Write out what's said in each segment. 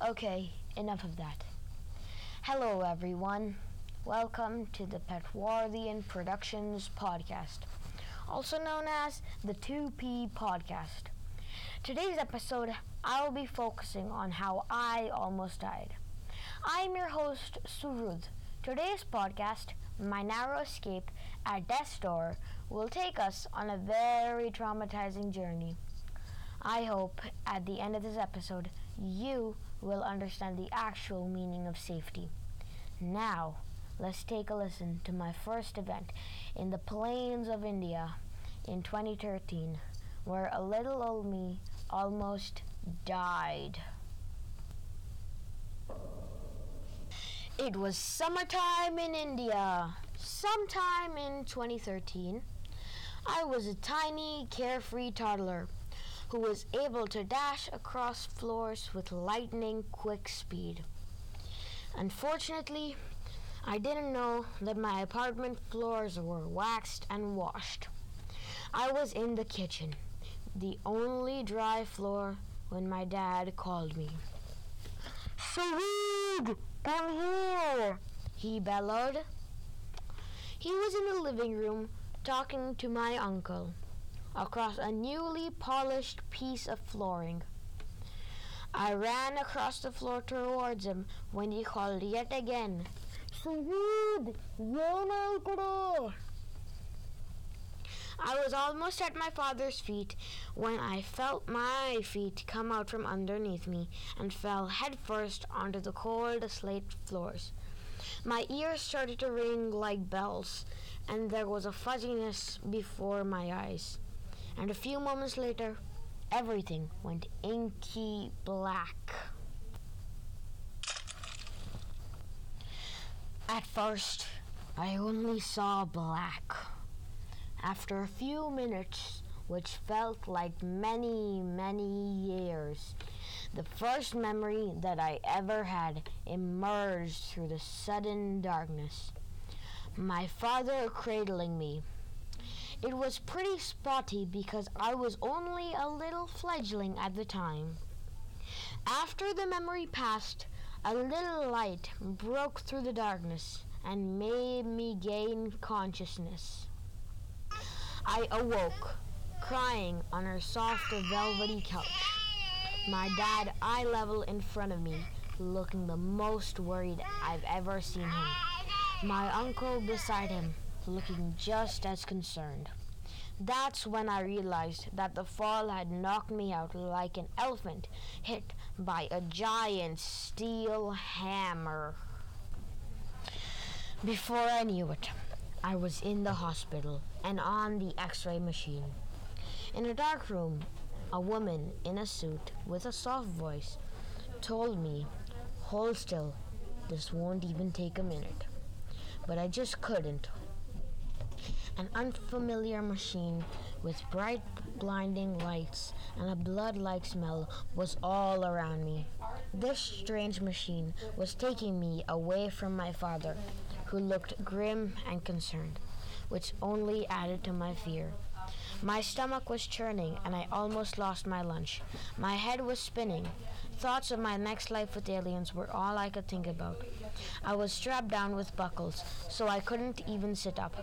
Okay, enough of that. Hello, everyone. Welcome to the Petwarthian Productions podcast, also known as the 2P podcast. Today's episode, I'll be focusing on how I almost died. I'm your host, Surud. Today's podcast, My Narrow Escape at Death's Door, will take us on a very traumatizing journey. I hope at the end of this episode you will understand the actual meaning of safety. Now, let's take a listen to my first event in the plains of India in 2013, where a little old me almost died. It was summertime in India. Sometime in 2013, I was a tiny, carefree toddler who was able to dash across floors with lightning quick speed. Unfortunately, I didn't know that my apartment floors were waxed and washed. I was in the kitchen, the only dry floor, when my dad called me. Saeed, come here! He bellowed. He was in the living room talking to my uncle across a newly polished piece of flooring. I ran across the floor towards him when he called yet again. Saeed, I was almost at my father's feet when I felt my feet come out from underneath me and fell headfirst onto the cold slate floors. My ears started to ring like bells, and there was a fuzziness before my eyes and a few moments later, everything went inky black. At first, I only saw black. After a few minutes, which felt like many, many years, the first memory that I ever had emerged through the sudden darkness. My father cradling me it was pretty spotty because I was only a little fledgling at the time. After the memory passed, a little light broke through the darkness and made me gain consciousness. I awoke, crying on her soft velvety couch. My dad eye level in front of me, looking the most worried I've ever seen him. My uncle beside him, looking just as concerned. That's when I realized that the fall had knocked me out like an elephant hit by a giant steel hammer. Before I knew it, I was in the hospital and on the x ray machine. In a dark room, a woman in a suit with a soft voice told me, Hold still, this won't even take a minute. But I just couldn't an unfamiliar machine with bright, blinding lights and a blood like smell was all around me. This strange machine was taking me away from my father, who looked grim and concerned, which only added to my fear. My stomach was churning, and I almost lost my lunch. My head was spinning. Thoughts of my next life with aliens were all I could think about. I was strapped down with buckles, so I couldn't even sit up.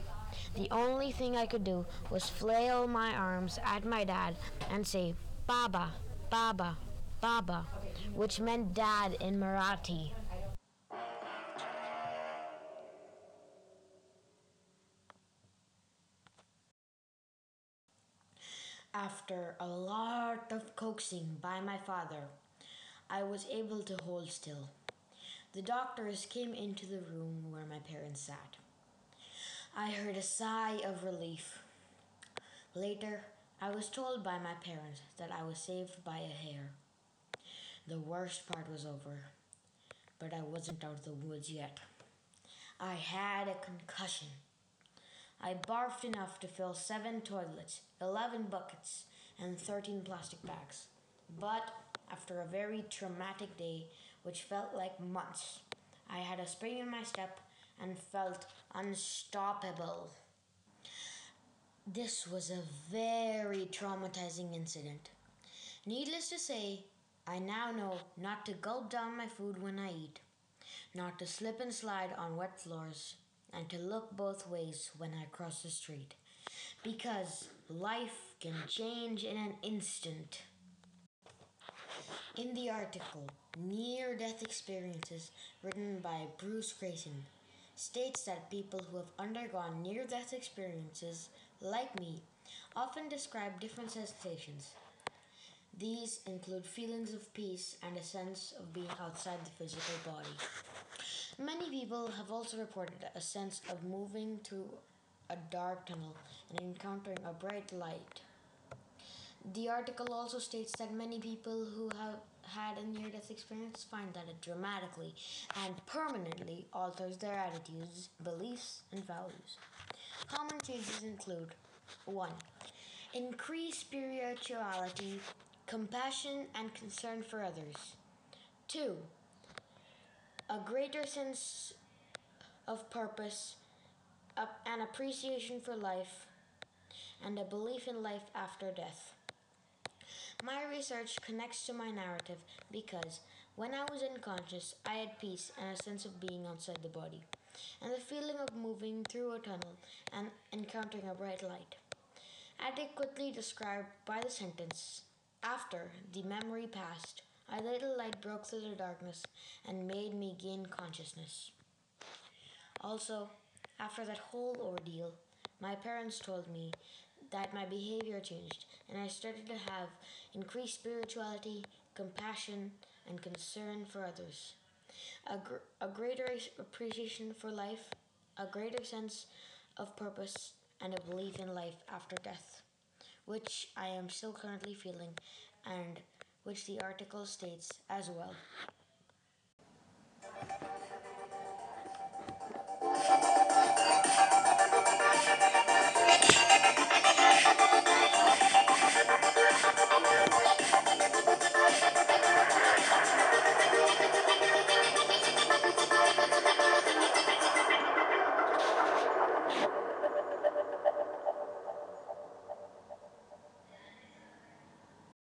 The only thing I could do was flail my arms at my dad and say, Baba, Baba, Baba, which meant dad in Marathi. After a lot of coaxing by my father, I was able to hold still. The doctors came into the room where my parents sat. I heard a sigh of relief. Later, I was told by my parents that I was saved by a hair. The worst part was over, but I wasn't out of the woods yet. I had a concussion. I barfed enough to fill seven toilets, 11 buckets, and 13 plastic bags. But after a very traumatic day, which felt like months, I had a spring in my step and felt unstoppable. This was a very traumatizing incident. Needless to say, I now know not to gulp down my food when I eat, not to slip and slide on wet floors, and to look both ways when I cross the street. Because life can change in an instant. In the article, Near Death Experiences, written by Bruce Greyson, states that people who have undergone near death experiences, like me, often describe different sensations. These include feelings of peace and a sense of being outside the physical body. Many people have also reported a sense of moving through a dark tunnel and encountering a bright light. The article also states that many people who have had a near death experience find that it dramatically and permanently alters their attitudes, beliefs, and values. Common changes include 1. Increased spirituality, compassion, and concern for others. 2. A greater sense of purpose, an appreciation for life, and a belief in life after death. My research connects to my narrative because when I was unconscious, I had peace and a sense of being outside the body, and the feeling of moving through a tunnel and encountering a bright light. Adequately described by the sentence After the memory passed, a little light broke through the darkness and made me gain consciousness. Also, after that whole ordeal, my parents told me that my behavior changed and I started to have increased spirituality, compassion, and concern for others. A, gr- a greater appreciation for life, a greater sense of purpose, and a belief in life after death, which I am still currently feeling and which the article states as well.